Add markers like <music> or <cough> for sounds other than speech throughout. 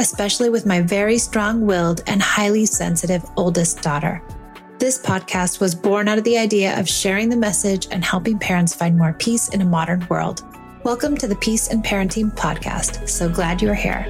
especially with my very strong willed and highly sensitive oldest daughter. This podcast was born out of the idea of sharing the message and helping parents find more peace in a modern world. Welcome to the Peace in Parenting Podcast. So glad you're here.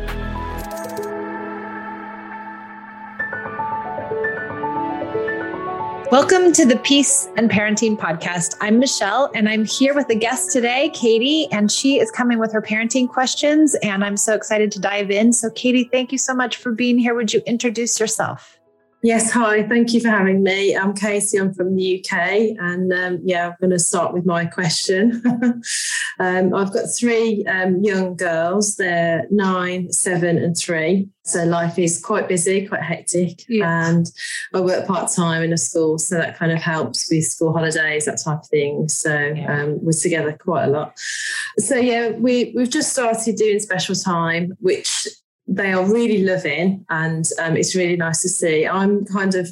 Welcome to the Peace in Parenting Podcast. I'm Michelle, and I'm here with a guest today, Katie, and she is coming with her parenting questions. And I'm so excited to dive in. So, Katie, thank you so much for being here. Would you introduce yourself? Yes, hi. Thank you for having me. I'm Katie. I'm from the UK, and um, yeah, I'm going to start with my question. <laughs> um, I've got three um, young girls. They're nine, seven, and three. So life is quite busy, quite hectic, yeah. and I work part time in a school, so that kind of helps with school holidays, that type of thing. So yeah. Um, we're together quite a lot. So yeah, we we've just started doing special time, which they are really loving and um, it's really nice to see. I'm kind of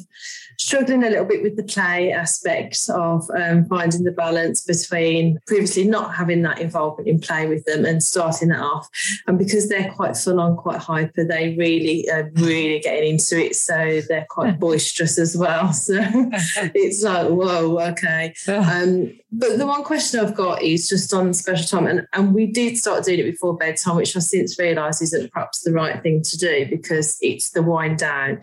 struggling a little bit with the play aspect of um, finding the balance between previously not having that involvement in play with them and starting that off. And because they're quite full on, quite hyper, they really are really getting into it. So they're quite boisterous as well. <laughs> So it's like, whoa, okay. Um, but the one question I've got is just on special time. And, and we did start doing it before bedtime, which I since realised isn't perhaps the right thing to do because it's the wind down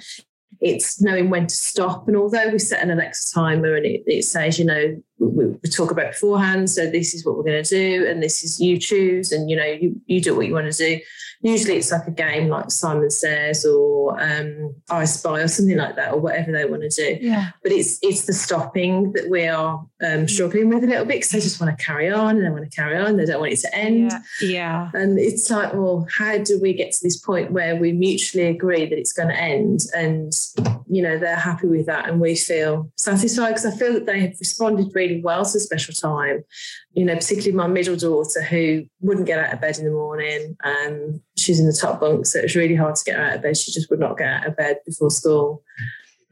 it's knowing when to stop. And although we set an Alexa timer and it, it says, you know, we, we, talk about beforehand, so this is what we're going to do, and this is you choose, and you know, you, you do what you want to do. Usually it's like a game like Simon Says or um, I Spy or something like that, or whatever they want to do. Yeah. But it's it's the stopping that we are um, struggling with a little bit because they just want to carry on and they want to carry on. They don't want it to end. Yeah. yeah. And it's like, well, how do we get to this point where we mutually agree that it's going to end and, you know, they're happy with that and we feel satisfied because I feel that they have responded really well to special time you know, particularly my middle daughter who wouldn't get out of bed in the morning. and she's in the top bunk, so it was really hard to get her out of bed. She just would not get out of bed before school.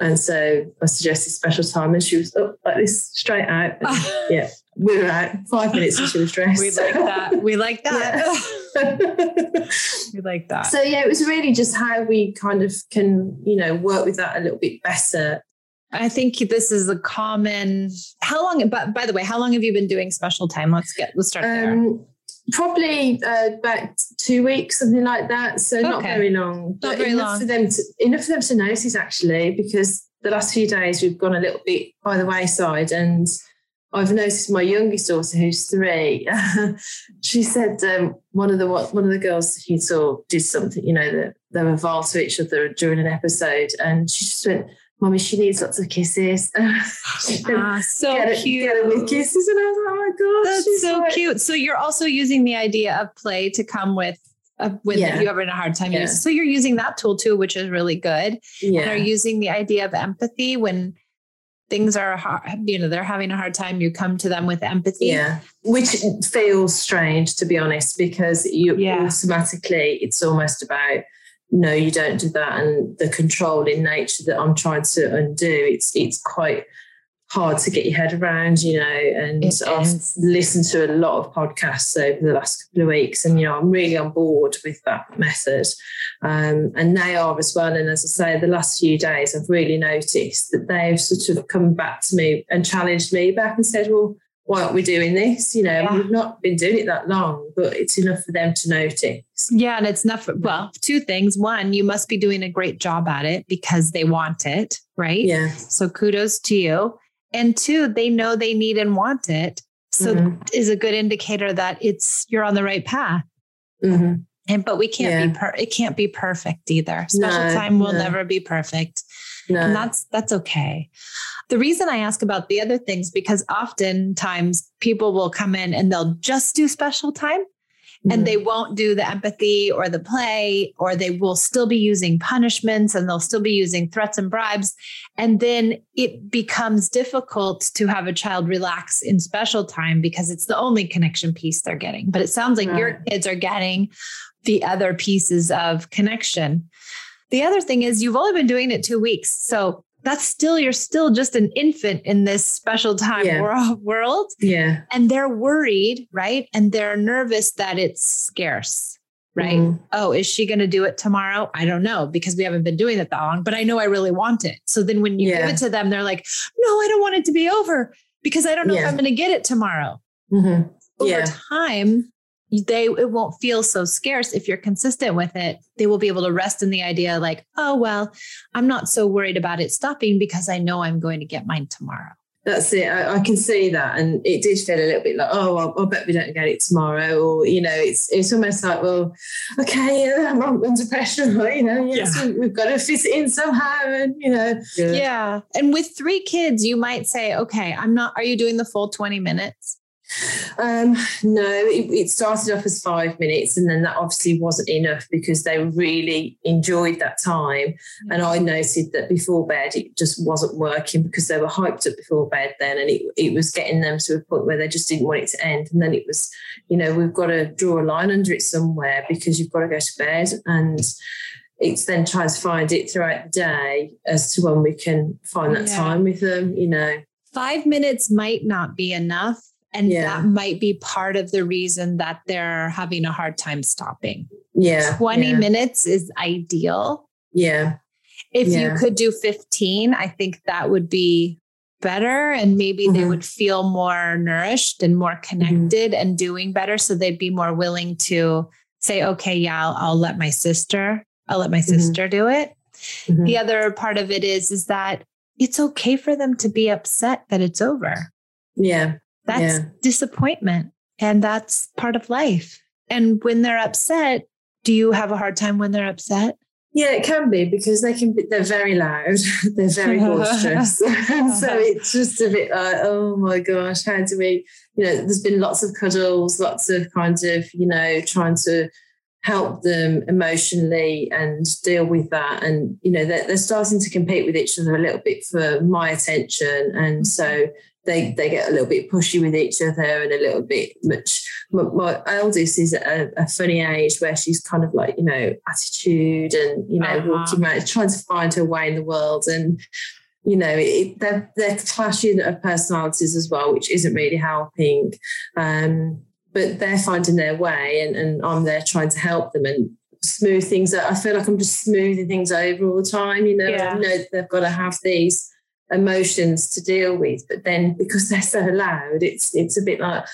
And so I suggested special time, and she was up like this straight out. And, <laughs> yeah, we were out five minutes and she was dressed. We like that. We like <laughs> that. <laughs> we like that. So yeah, it was really just how we kind of can, you know, work with that a little bit better I think this is a common. How long? But by the way, how long have you been doing special time? Let's get let's start there. Um, probably uh, about two weeks, something like that. So okay. not very long. Not very enough long. for them to enough for them to notice actually, because the last few days we've gone a little bit by the wayside, and I've noticed my youngest daughter, who's three, <laughs> she said um, one of the one of the girls he saw did something, you know, that they were vile to each other during an episode, and she just went Mommy, she needs lots of kisses. <laughs> ah, so get cute. It, get it with kisses. And I was like, oh my God. That's so like, cute. So you're also using the idea of play to come with uh, when yeah. you having a hard time. Yeah. So you're using that tool too, which is really good. Yeah. And are using the idea of empathy when things are hard, you know, they're having a hard time, you come to them with empathy. Yeah. Which feels strange to be honest, because you yeah. automatically it's almost about no, you don't do that, and the controlling nature that I'm trying to undo, it's it's quite hard to get your head around, you know. And It I've is. listened to a lot of podcasts over the last couple of weeks, and you know, I'm really on board with that method. Um, and they are as well. And as I say, the last few days, I've really noticed that they've sort of come back to me and challenged me back and said, "Well, why aren't we doing this? You know, Yeah. we've not been doing it that long, but it's enough for them to notice." Yeah, and it's enough. for, well, two things. One, you must be doing a great job at it because they want it, right? Yeah. So kudos to you. And two, they know they need and want it. So Mhm. is a good indicator that it's you're on the right path. Mhm. And but we can't be Yeah. per it can't be perfect either. Special No, time will no. never be perfect. No. And that's that's okay. The reason I ask about the other things because oftentimes people will come in and they'll just do special time and Mhm. they won't do the empathy or the play, or they will still be using punishments and they'll still be using threats and bribes. And then it becomes difficult to have a child relax in special time because it's the only connection piece they're getting. But it sounds like your kids are getting the other pieces of connection. The other thing is you've only been doing it two weeks. So that's still, you're still just an infant in this special time Yeah. <laughs> world yeah. and they're worried, right? And they're nervous that it's scarce, right? Mhm. Oh, is she going to do it tomorrow? I don't know because we haven't been doing it that long, but I know I really want it. So then when you Yeah. give it to them, they're like, no, I don't want it to be over because I don't know if I'm going to get it tomorrow. Mhm. Over Yeah. time, they it won't feel so scarce if you're consistent with it. They will be able to rest in the idea like, oh well, I'm not so worried about it stopping because I know I'm going to get mine tomorrow. That's it. I, I can see that, and it did feel a little bit like, oh, I, I bet we don't get it tomorrow, or you know, it's it's almost like, well, okay, yeah, <laughs> I'm under pressure, <laughs> you know, yes, we, we've got to fit it in somehow, and you know, Yeah. And with three kids, you might say, okay, I'm not, are you doing the full 20 minutes? Um, no, it, it started off as five minutes, and then that obviously wasn't enough because they really enjoyed that time. And I noted that before bed, it just wasn't working because they were hyped up before bed then, and it, it was getting them to a point where they just didn't want it to end. And then it was, you know, we've got to draw a line under it somewhere because you've got to go to bed. And it's then trying to find it throughout the day as to when we can find that Yeah. time with them, you know. Five minutes might not be enough. And Yeah. that might be part of the reason that they're having a hard time stopping. Yeah. 20 yeah, minutes is ideal. Yeah. If Yeah. you could do 15, I think that would be better. And maybe they Mhm. would feel more nourished and more connected and doing better. So they'd be more willing to say, okay, yeah, I'll, I'll let my sister, I'll let my Mhm. sister do it. The other part of it is, is that it's okay for them to be upset that it's over. Yeah. That's Yeah. disappointment. And that's part of life. And when they're upset, do you have a hard time when they're upset? Yeah, it can be because they can be, they're very loud, <laughs> they're very boisterous. <laughs> <laughs> so it's just a bit like, oh my gosh, how do we, you know, there's been lots of cuddles, lots of kind of, you know, trying to help them emotionally and deal with that. And, you know, they're, they're starting to compete with each other a little bit for my attention. And so mm-hmm. They, they get a little bit pushy with each other and a little bit much. My, my eldest is at a, a funny age where she's kind of like, you know, attitude and, you know, Uh-huh. walking around, trying to find her way in the world. And, you know, it, they're, they're clashing of personalities as well, which isn't really helping. Um, but they're finding their way and, and I'm there trying to help them and smooth things out. I feel like I'm just smoothing things over all the time, you know, Yeah. I know they've got to have these emotions to deal with, but then because they're so loud, it's it's a bit like,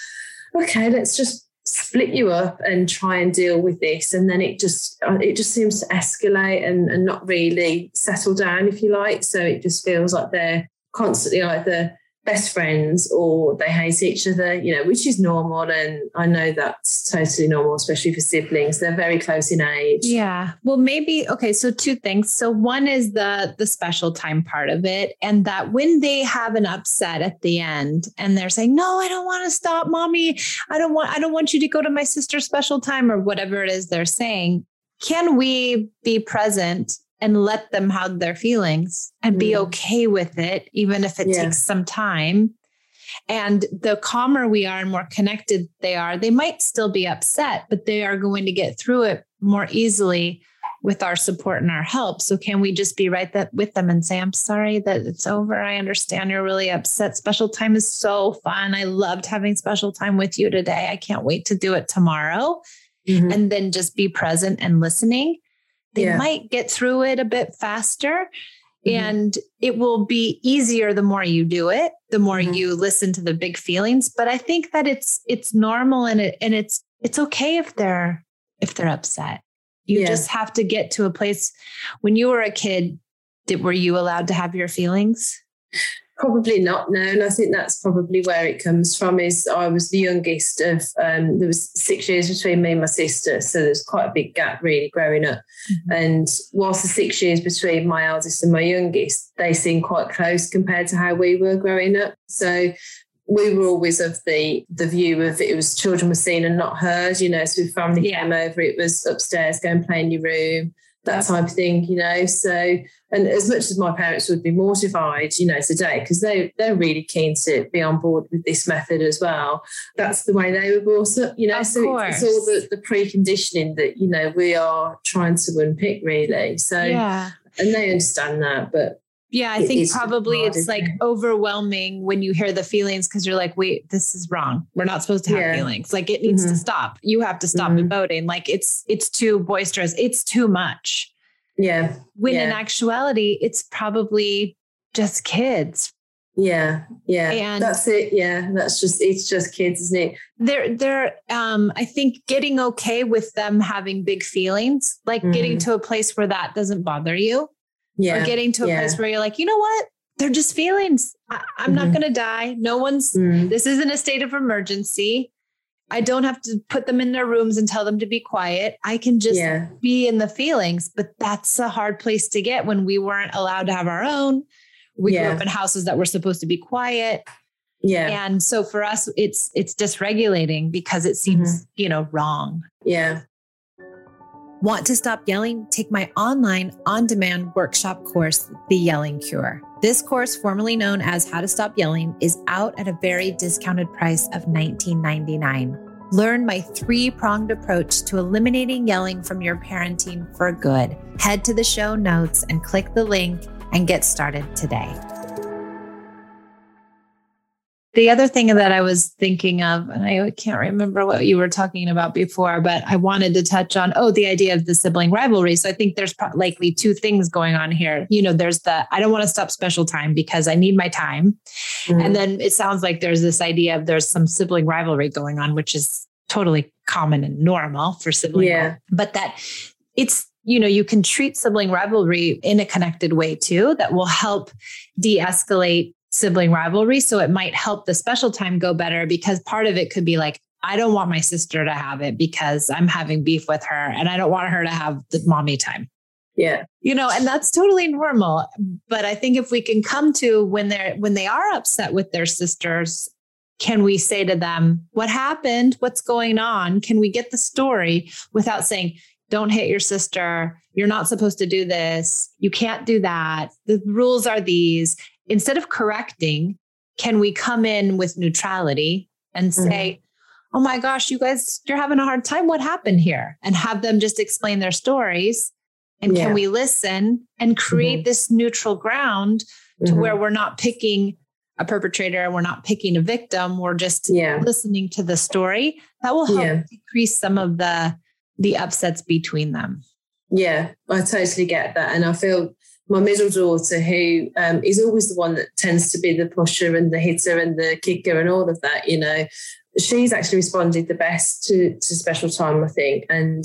okay, let's just split you up and try and deal with this. And then it just uh, it just seems to escalate and, and not really settle down, if you like. So it just feels like they're constantly either best friends or they hate each other, you know, which is normal. And I know that's totally normal, especially for siblings. They're very close in age. Yeah. Well, maybe okay, so two things. So one is the the special time part of it and that when they have an upset at the end and they're saying, "No, I don't want to stop, mommy. I don't want I don't want you to go to my sister's special time or whatever it is they're saying." Can we be present and let them hug their feelings and be Mm. okay with it even if it Yeah. takes some time? And the calmer we are and more connected they are, they might still be upset, but they are going to get through it more easily with our support and our help. So can we just be right that with them and say, I'm sorry that it's over. I understand you're really upset. Special time is so fun. I loved having special time with you today. I can't wait to do it tomorrow. Mm-hmm. And then just be present and listening. They yeah. might get through it a bit faster. Mm-hmm. And it will be easier the more you do it, the more mm-hmm. you listen to the big feelings. But I think that it's it's normal and it and it's it's okay if they're if they're upset you yeah. just have to get to a place when you were a kid, did were you allowed to have your feelings? Probably not. No, and I think that's probably where it comes from. Is I was the youngest of um, there was six years between me and my sister, so there's quite a big gap really growing up. Mm-hmm. And whilst the six years between my eldest and my youngest, they seem quite close compared to how we were growing up. So we were always of the the view of it was children were seen and not heard, you know. So if family yeah. came over, it was upstairs, go and play in your room, that type of thing, you know. So and as much as my parents would be mortified, you know, today, because they they're really keen to be on board with this method as well. That's the way they were brought up, you know. Of so course. it's all the, the preconditioning that, you know, we are trying to unpick really. So yeah. and they understand that, but yeah, I think probably it's like overwhelming when you hear the feelings because you're like, wait, this is wrong. We're not supposed to have yeah. feelings. Like it needs mm-hmm. to stop. You have to stop mm-hmm. emoting. Like it's it's too boisterous. It's too much. Yeah. When yeah. in actuality, it's probably just kids. Yeah, yeah. And that's it. Yeah. That's just it's just kids, isn't it? They're they're um I think getting okay with them having big feelings, like mm-hmm. getting to a place where that doesn't bother you yeah. or getting to a yeah. place where you're like, you know what? They're just feelings. I, am mm-hmm. not going to die. No one's, mm-hmm. this isn't a state of emergency. I don't have to put them in their rooms and tell them to be quiet. I can just yeah. be in the feelings. But that's a hard place to get when we weren't allowed to have our own. We yeah. grew up in houses that were supposed to be quiet. Yeah. And so for us, it's it's dysregulating because it seems, mm-hmm. you know, wrong. Yeah. Want to stop yelling? Take my online on demand workshop course, The Yelling Cure. This course, formerly known as How to Stop Yelling, is out at a very discounted price of $19.99. Learn my three pronged approach to eliminating yelling from your parenting for good. Head to the show notes and click the link and get started today. The other thing that I was thinking of, and I can't remember what you were talking about before, but I wanted to touch on, oh, the idea of the sibling rivalry. So I think there's likely two things going on here. You know, there's the, I don't want to stop special time because I need my time. Mm-hmm. And then it sounds like there's this idea of there's some sibling rivalry going on, which is totally common and normal for sibling. Yeah. But that it's, you know, you can treat sibling rivalry in a connected way too that will help de escalate sibling rivalry. So it might help the special time go better because part of it could be like, I don't want my sister to have it because I'm having beef with her and I don't want her to have the mommy time. Yeah. You know, and that's totally normal. But I think if we can come to when they're when they are upset with their sisters, can we say to them, what happened? What's going on? Can we get the story without saying, don't hit your sister. You're not supposed to do this. You can't do that. The rules are these instead of correcting, can we come in with neutrality and mm-hmm. say, mm-hmm. oh my gosh, you guys, you're having a hard time. What happened here? And have them just explain their stories. And yeah. can we listen and create mm-hmm. this neutral ground to mm-hmm. where we're not picking a perpetrator, we're not picking a victim, we're just yeah. listening to the story. That will help yeah. decrease some of the the upsets between them. Yeah, I totally get that. And I feel my middle daughter, who um, is always the one that tends to be the pusher and the hitter and the kicker and all of that, you know, she's actually responded the best to, to special time, I think. And,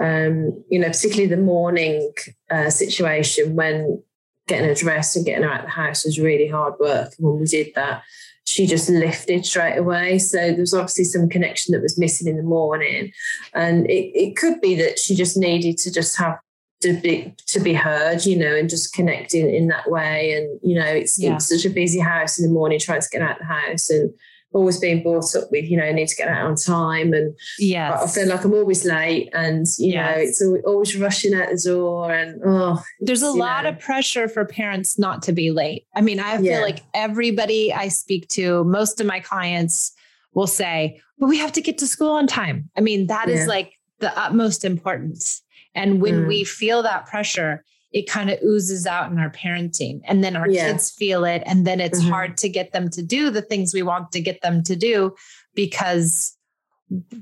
um, you know, particularly the morning uh, situation when getting her dressed and getting her out of the house was really hard work. And when we did that, she just lifted straight away. So there was obviously some connection that was missing in the morning. And it, it could be that she just needed to just have to be to be heard, you know, and just connecting in that way. And you know, it's, yeah. it's such a busy house in the morning trying to get out of the house and always being brought up with, you know, need to get out on time. And yeah, I feel like I'm always late and, you yes. know, it's always rushing out the door. And oh, there's a lot know. of pressure for parents not to be late. I mean, I feel yeah. like everybody I speak to, most of my clients will say, but we have to get to school on time. I mean, that yeah. is like the utmost importance. And when mm. we feel that pressure, it kind of oozes out in our parenting. And then our yeah. kids feel it. And then it's mm-hmm. hard to get them to do the things we want to get them to do because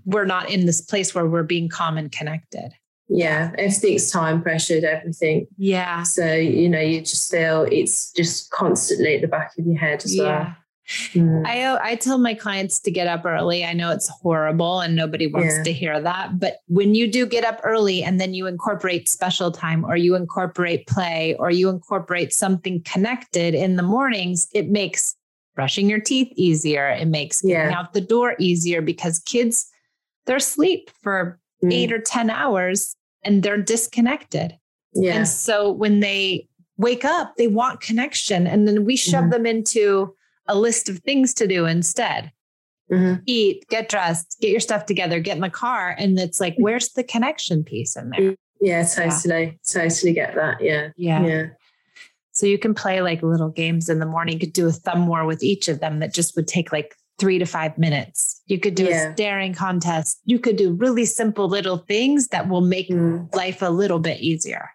we're not in this place where we're being calm and connected. Yeah, everything's time pressured, everything. Yeah. So, you know, you just feel it's just constantly at the back of your head as yeah. well. Mm. I I tell my clients to get up early. I know it's horrible and nobody wants yeah. to hear that, but when you do get up early and then you incorporate special time or you incorporate play or you incorporate something connected in the mornings, it makes brushing your teeth easier. It makes getting yeah. out the door easier because kids they're asleep for mm. 8 or 10 hours and they're disconnected. Yeah. And so when they wake up, they want connection and then we shove mm. them into a list of things to do instead. Mm-hmm. Eat, get dressed, get your stuff together, get in the car. And it's like, where's the connection piece in there? Yeah, totally. Yeah. Totally get that. Yeah. Yeah. Yeah. So you can play like little games in the morning. You could do a thumb war with each of them that just would take like three to five minutes. You could do yeah. a staring contest. You could do really simple little things that will make mm. life a little bit easier.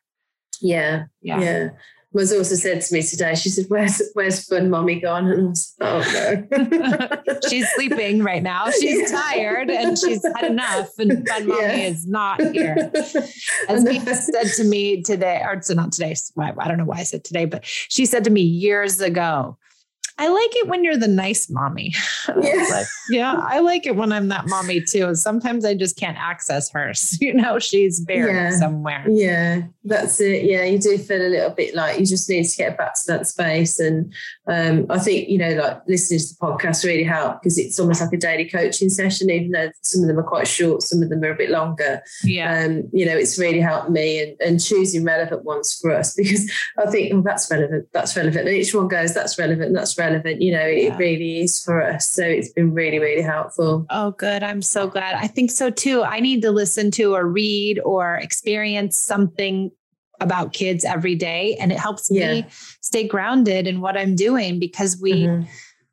Yeah. Yeah. Yeah was also said to me today, she said, Where's where's fun mommy gone? And I was oh no. <laughs> she's sleeping right now. She's yeah. tired and she's had enough. And fun mommy yeah. is not here. <laughs> As Mia said to me today, or so not today, I don't know why I said today, but she said to me years ago, I like it when you're the nice mommy. <laughs> Yeah. like, yeah, I like it when I'm that mommy too. Sometimes I just can't access her. So, <laughs> you know, she's buried yeah. somewhere. Yeah, that's it. Yeah, you do feel a little bit like you just need to get back to that space. And um, I think, you know, like listening to the podcast really help because it's almost like a daily coaching session, even though some of them are quite short, some of them are a bit longer. Yeah. Um, you know, it's really helped me and, and choosing relevant ones for us <laughs> because I think, oh, that's relevant, that's relevant. And each one goes, that's relevant, that's relevant. You know, yeah. it really is for us. So it's been really, really helpful. Oh, good. I'm so glad. I think so too. I need to listen to or read or experience something about kids every day. And it helps yeah. me stay grounded in what I'm doing because we mm-hmm.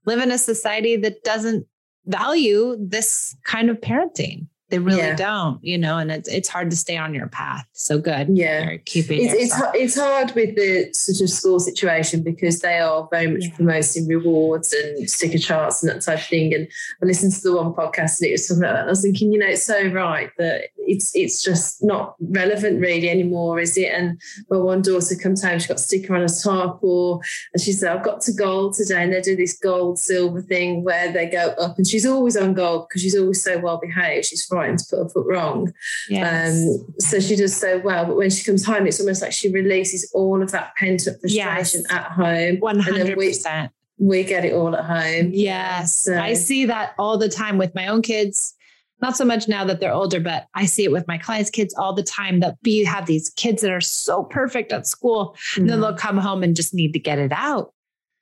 live in a society that doesn't value this kind of parenting. They really yeah. don't, you know, and it's it's hard to stay on your path. So good. Yeah. keeping it's, it's, it's hard with the sort of school situation because they are very much yeah. promoting rewards and sticker charts and that type of thing. And I listened to the one podcast and it was something like that. I was thinking, you know, it's so right that it's it's just not relevant really anymore, is it? And my one daughter comes home, she got a sticker on a top or and she said, I've got to gold today. And they do this gold silver thing where they go up and she's always on gold because she's always so well behaved. She's to put her foot wrong. Yes. Um, so she does so well. But when she comes home, it's almost like she releases all of that pent up frustration yes. at home. 100%. We, we get it all at home. Yes. So. I see that all the time with my own kids not so much now that they're older, but I see it with my clients' kids all the time that we have these kids that are so perfect at school. Mm-hmm. And then they'll come home and just need to get it out.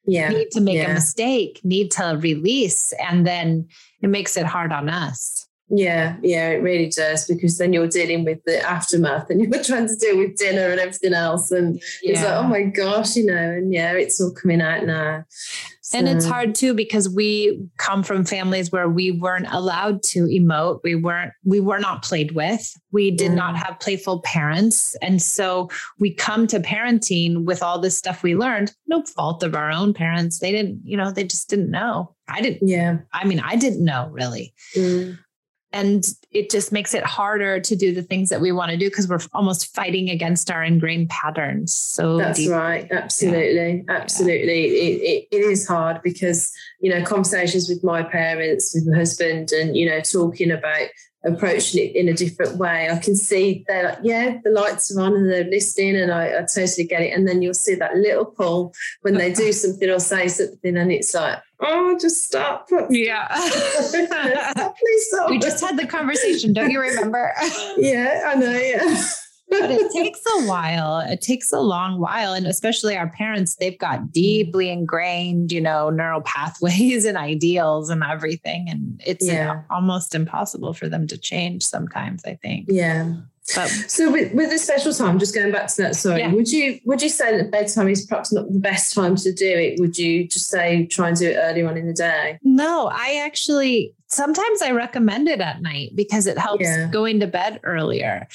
Yeah. Need to make yeah. a mistake, need to release. And then it makes it hard on us. Yeah, yeah, it really does because then you're dealing with the aftermath and <laughs> you're trying to deal with dinner and everything else. And yeah. it's like, oh my gosh, you know, and yeah, it's all coming out now. So. And it's hard too because we come from families where we weren't allowed to emote. We weren't, we were not played with. We did not have playful parents. And so we come to parenting with all this stuff we learned, no fault of our own parents. They didn't, you know, they just didn't know. I didn't. Yeah. I mean, I didn't know really. Mm and it just makes it harder to do the things that we want to do because we're almost fighting against our ingrained patterns so that's deep. right absolutely yeah. absolutely yeah. It, it, it is hard because you know conversations with my parents with my husband and you know talking about approaching it in a different way. I can see they're like, yeah, the lights are on and they're listening, and I, I, totally get it. And then you'll see that little pull when they do <laughs> something or say something, and it's like, oh, just stop. Yeah. <laughs> Please stop. We just had the conversation. Don't you remember? <laughs> yeah, I know. Yeah but it <laughs> takes a while. It takes a long while. And especially our parents, they've got mm-hmm. deeply ingrained, you know, neural pathways <laughs> and ideals and everything. And it's yeah. almost impossible for them to change sometimes, I think. Yeah. But, so with, with the special time, just going back to that, sorry, yeah. would you would you say that bedtime is perhaps not the best time to do it? Would you just say try and do it earlier on in the day? No, I actually sometimes I recommend it at night because it helps yeah. going to bed earlier.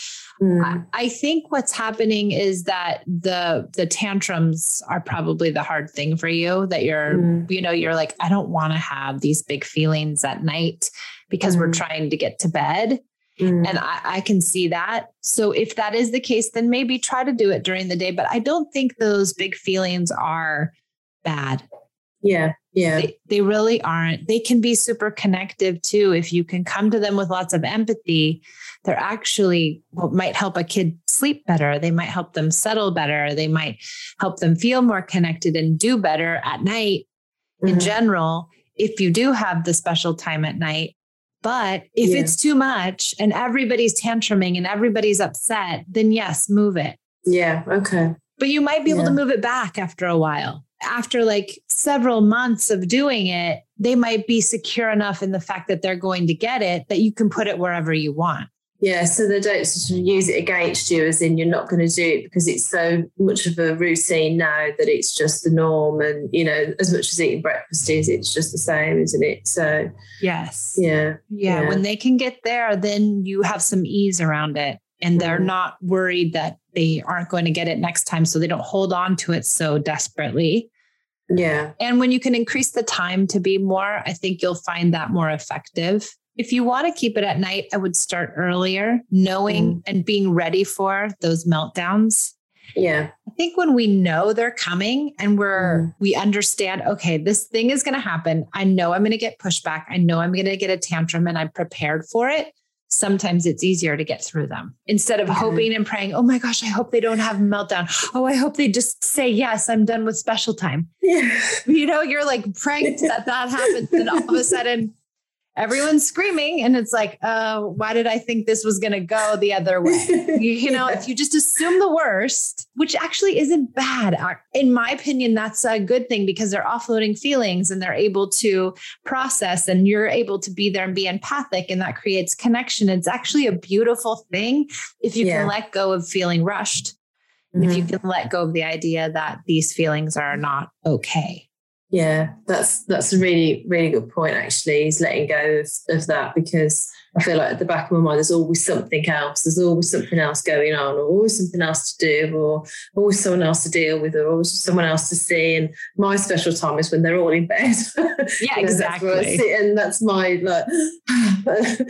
Mm. I, I, think what's happening is that the the tantrums are probably the hard thing for you. That you're, mm. you know, you're like, I don't want to have these big feelings at night because mm. we're trying to get to bed. Mm. And I, I, can see that. So if that is the case, then maybe try to do it during the day. But I don't think those big feelings are bad. Yeah. Yeah. They, they really aren't. They can be super connective too. If you can come to them with lots of empathy, they're actually what might help a kid sleep better. They might help them settle better. They might help them feel more connected and do better at night mm-hmm. in general. If you do have the special time at night, but if yeah. it's too much and everybody's tantruming and everybody's upset, then yes, move it. Yeah. Okay. But you might be able yeah. to move it back after a while. After like several months of doing it, they might be secure enough in the fact that they're going to get it that you can put it wherever you want. Yeah, so they don't sort of use it against you, as in you're not going to do it because it's so much of a routine now that it's just the norm. And, you know, as much as eating breakfast is, it's just the same, isn't it? So, yes. Yeah. Yeah. yeah. When they can get there, then you have some ease around it and they're mm. not worried that they aren't going to get it next time. So they don't hold on to it so desperately. Yeah. And when you can increase the time to be more, I think you'll find that more effective. If you want to keep it at night, I would start earlier, knowing mm. and being ready for those meltdowns. Yeah. I think when we know they're coming and we're mm. we understand, okay, this thing is going to happen. I know I'm going to get pushback. I know I'm going to get a tantrum and I'm prepared for it. Sometimes it's easier to get through them instead of hoping and praying, oh my gosh, I hope they don't have a meltdown. Oh, I hope they just say, yes, I'm done with special time. Yeah. You know, you're like praying that that happens. And all of a sudden, <laughs> everyone's <laughs> screaming and it's like uh, why did i think this was going to go the other way you, you know <laughs> yeah. if you just assume the worst which actually isn't bad in my opinion that's a good thing because they're offloading feelings and they're able to process and you're able to be there and be empathic and that creates connection it's actually a beautiful thing if you yeah. can let go of feeling rushed mm-hmm. if you mm-hmm. can let go of the idea that these feelings are not okay yeah, that's that's a really really good point. Actually, is letting go of, of that because I feel like at the back of my mind, there's always something else. There's always something else going on, or always something else to do, or always someone else to deal with, or always someone else to see. And my special time is when they're all in bed. <laughs> Yeah, exactly. That's and that's my like.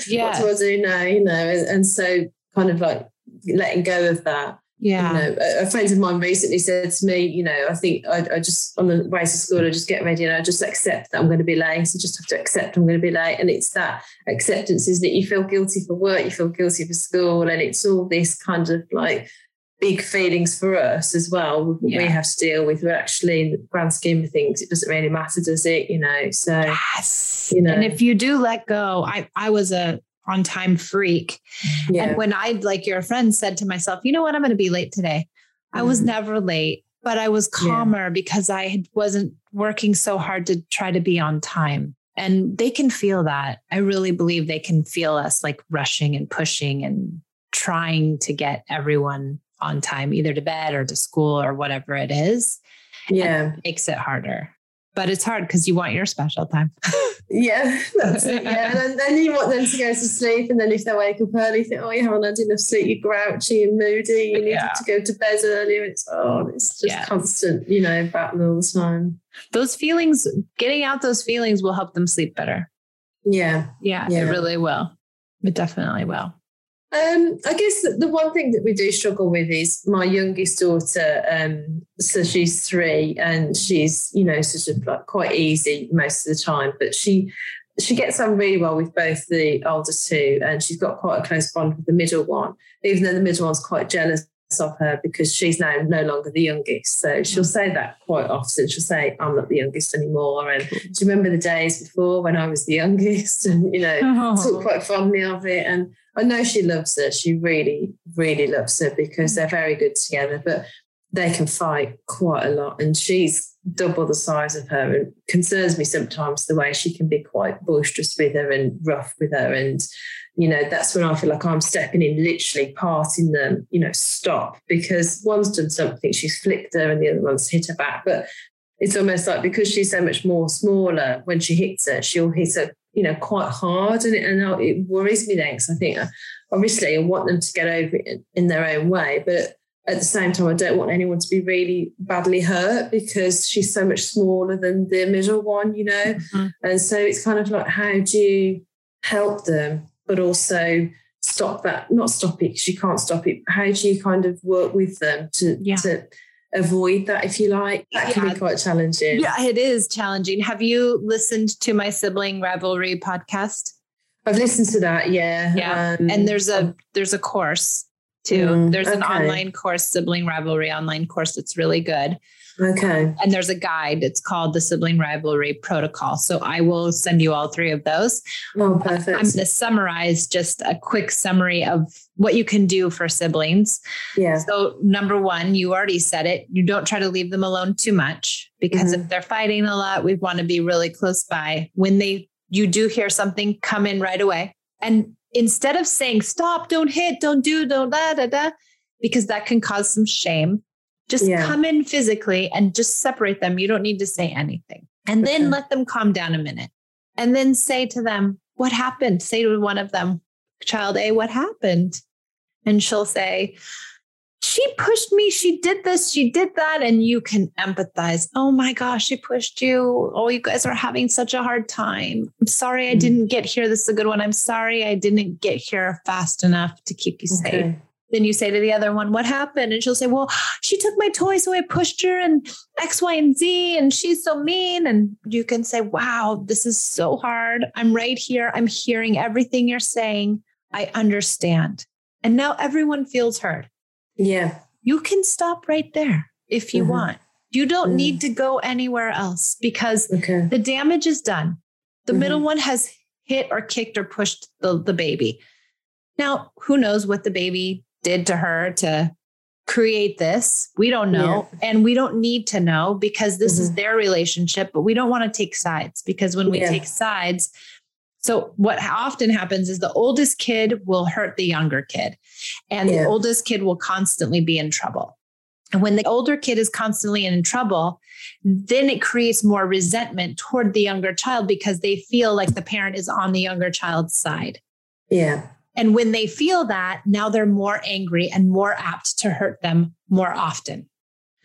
yeah. <laughs> What do I do now? You know, and, and so kind of like letting go of that yeah. You know, a, a, friend of mine recently said to me, you know, I think I, I, just, on the way to school, I just get ready and I just accept that I'm going to be late. So just have to accept I'm going to be late. And it's that acceptance is that you feel guilty for work, you feel guilty for school. And it's all this kind of like big feelings for us as well. Yeah. We have to deal with, but actually, in the grand scheme of things, it doesn't really matter, does it? You know, so, yes. you know. And if you do let go, I, I was a, on time freak. Yeah. And when I, like your friend, said to myself, you know what, I'm going to be late today. Mm-hmm. I was mm-hmm. never late, but I was calmer yeah. because I wasn't working so hard to try to be on time. And they can feel that. I really believe they can feel us like rushing and pushing and trying to get everyone on time, either to bed or to school or whatever it is. Yeah. It makes it harder but it's hard because you want your special time. <laughs> yeah, that's it. Yeah, and then you want them to go to sleep, and then if they wake up early, you think, oh, you haven't had enough sleep. You're grouchy and moody. You need yeah. to go to bed earlier. It's oh, it's just yeah. constant, you know, battle all the time. Those feelings, getting out those feelings, will help them sleep better. Yeah, yeah, yeah. it really will. It definitely will. Um, I guess the one thing that we do struggle with is my youngest daughter. Um, so she's three, and she's you know sort of like quite easy most of the time, but she she gets on really well with both the older two, and she's got quite a close bond with the middle one, even though the middle one's quite jealous of her because she's now no longer the youngest. So she'll say that quite often. She'll say, I'm not the youngest anymore. And do you remember the days before when I was the youngest? <laughs> And, you know, oh. <laughs> talk quite fondly of it. And I know she loves her. She really, really loves her because they're very good together. But they can fight quite a lot. And she's double the size of her and concerns me sometimes the way she can be quite boisterous with her and rough with her. And, you know, that's when I feel like I'm stepping in, literally parting them, you know, stop because one's done something, she's flicked her and the other one's hit her back. But it's almost like because she's so much more smaller, when she hits her, she'll hit her, you know, quite hard. And it, and it worries me then because I think, uh, obviously, I want them to get over it in their own way. But at the same time, I don't want anyone to be really badly hurt because she's so much smaller than the middle one, you know? Mm-hmm. And so it's kind of like, how do you help them, but also stop that, not stop it because you can't stop it. How do you kind of work with them to, yeah. to avoid that, if you like? That can yeah. be quite challenging. Yeah, it is challenging. Have you listened to my sibling rivalry podcast? I've listened to that, yeah. Yeah. Um, and there's a there's a course too. Mm, there's okay. an online course, sibling rivalry online course that's really good. Okay. And there's a guide. It's called the Sibling Rivalry Protocol. So I will send you all three of those. Oh, perfect. I'm going to summarize just a quick summary of what you can do for siblings. Yeah. So, number one, you already said it. You don't try to leave them alone too much because mm-hmm. if they're fighting a lot, we want to be really close by. When they you do hear something, come in right away. And instead of saying, stop, don't hit, don't do, don't da, da, da, because that can cause some shame, just yeah. come in physically and just separate them. You don't need to say anything. And then let them calm down a minute. And then say to them, what happened? Say to one of them, child A, what happened? And she'll say, she pushed me. She did this. She did that. And you can empathize. Oh my gosh, she pushed you. Oh, you guys are having such a hard time. I'm sorry I mm. didn't get here. This is a good one. I'm sorry I didn't get here fast enough to keep you safe. Then you say to the other one, What happened? And she'll say, Well, she took my toy, so I pushed her, and X, Y, and Z, and she's so mean. And you can say, Wow, this is so hard. I'm right here. I'm hearing everything you're saying. I understand. And now everyone feels heard. Yeah. You can stop right there if you mm-hmm. want. You don't mm-hmm. need to go anywhere else because okay. the damage is done. The mm-hmm. middle one has hit or kicked or pushed the, the baby. Now, who knows what the baby did to her to create this? We don't know. Yeah. And we don't need to know because this is mm-hmm. their relationship, but we don't want to take sides because when we yeah. take sides, so, what often happens is the oldest kid will hurt the younger kid, and yeah. the oldest kid will constantly be in trouble. And when the older kid is constantly in trouble, then it creates more resentment toward the younger child because they feel like the parent is on the younger child's side. Yeah. And when they feel that, now they're more angry and more apt to hurt them more often.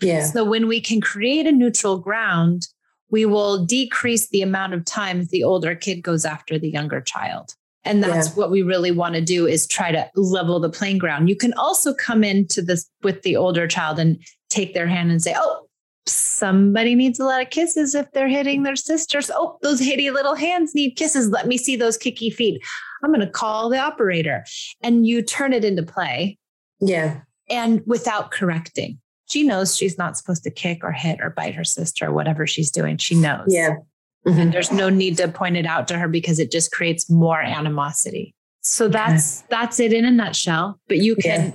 Yeah. So when we can create a neutral ground we will decrease the amount of times the older kid goes after the younger child. And that's yeah. what we really want to do is try to level the playing ground. You can also come into this with the older child and take their hand and say, Oh, somebody needs a lot of kisses if they're hitting their sisters. Oh, those hitty little hands need kisses. Let me see those kicky feet. I'm going to call the operator. And you turn it into play. Yeah. And without correcting she knows she's not supposed to kick or hit or bite her sister or whatever she's doing. She knows. Yeah. Mm-hmm. And there's no need to point it out to her because it just creates more animosity. So that's that's it in a nutshell. But you can yeah.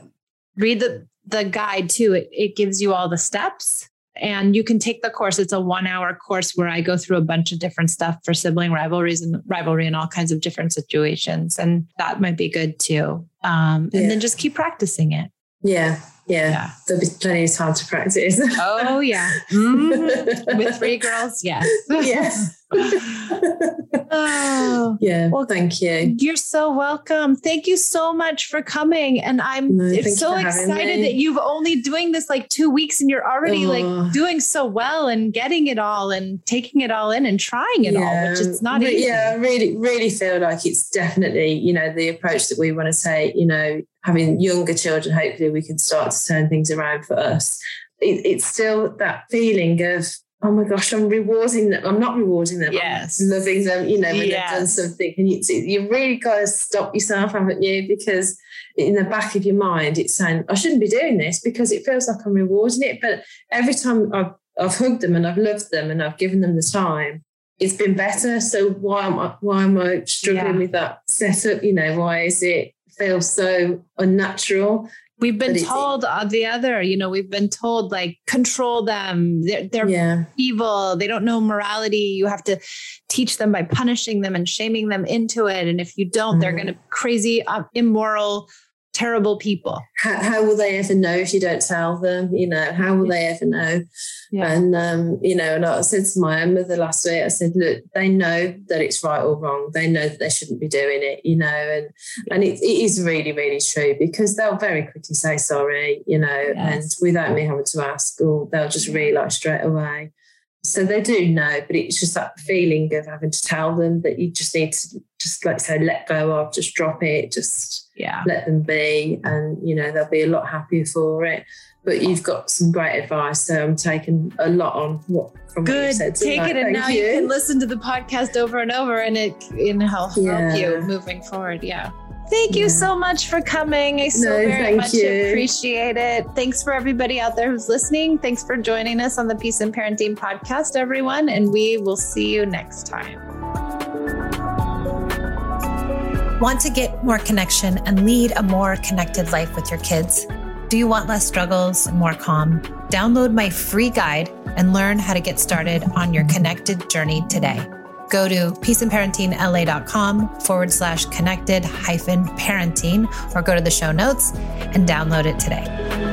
read the the guide too. It, it gives you all the steps and you can take the course. It's a one hour course where I go through a bunch of different stuff for sibling rivalries and rivalry and all kinds of different situations. And that might be good too. Um, and yeah. then just keep practicing it. Yeah. Yeah, yeah, there'll be plenty of time to practice. oh yeah, mm-hmm. with three girls, yes, yes. oh, yeah. Well, thank you. You're so welcome. Thank you so much for coming, and I'm no, so excited that you've only doing this like two weeks, and you're already oh. like doing so well and getting it all and taking it all in and trying it yeah. all, which is not easy. Yeah, I really, really feel like it's definitely you know the approach that we want to say. You know, having younger children, hopefully we can start to turn things around for us. It, it's still that feeling of, oh my gosh, I'm rewarding them. I'm not rewarding them. Yes. I'm loving them, you know, when yes. they've done something. And you, you really got to stop yourself, haven't you? Because in the back of your mind, it's saying, I shouldn't be doing this because it feels like I'm rewarding it. But every time I've, I've hugged them and I've loved them and I've given them the time, it's been better. So why am I why am I struggling yeah. with that setup? You know, why is it feels so unnatural. We've been told the other, you know, we've been told like control them. They're, they're yeah. evil. They don't know morality. You have to teach them by punishing them and shaming them into it. And if you don't, mm. they're going to crazy, uh, immoral, terrible people. How, how, will they ever know if you don't tell them? You know, how will they ever know? Yeah. And um, you know, and I said to my mother last week, I said, look, they know that it's right or wrong. They know that they shouldn't be doing it. You know, and and it, it is really, really true because they'll very quickly say sorry. You know, yes. and without me having to ask, or they'll just realise straight away. So they do know, but it's just that feeling of having to tell them that you just need to just like say let go of, just drop it, just yeah, let them be, and you know they'll be a lot happier for it. But you've got some great advice, so I'm taking a lot on what from Good. what you said. Good, take it, and now you. you. can listen to the podcast over and over, and it in help, yeah. help you moving forward. Yeah. Thank you yeah. so much for coming. I so no, very much you. appreciate it. Thanks for everybody out there who's listening. Thanks for joining us on the Peace in Parenting podcast, everyone. And we will see you next time. Want to get more connection and lead a more connected life with your kids? Do you want less struggles and more calm? Download my free guide and learn how to get started on your connected journey today go to peaceandparentingla.com forward slash connected hyphen parenting or go to the show notes and download it today.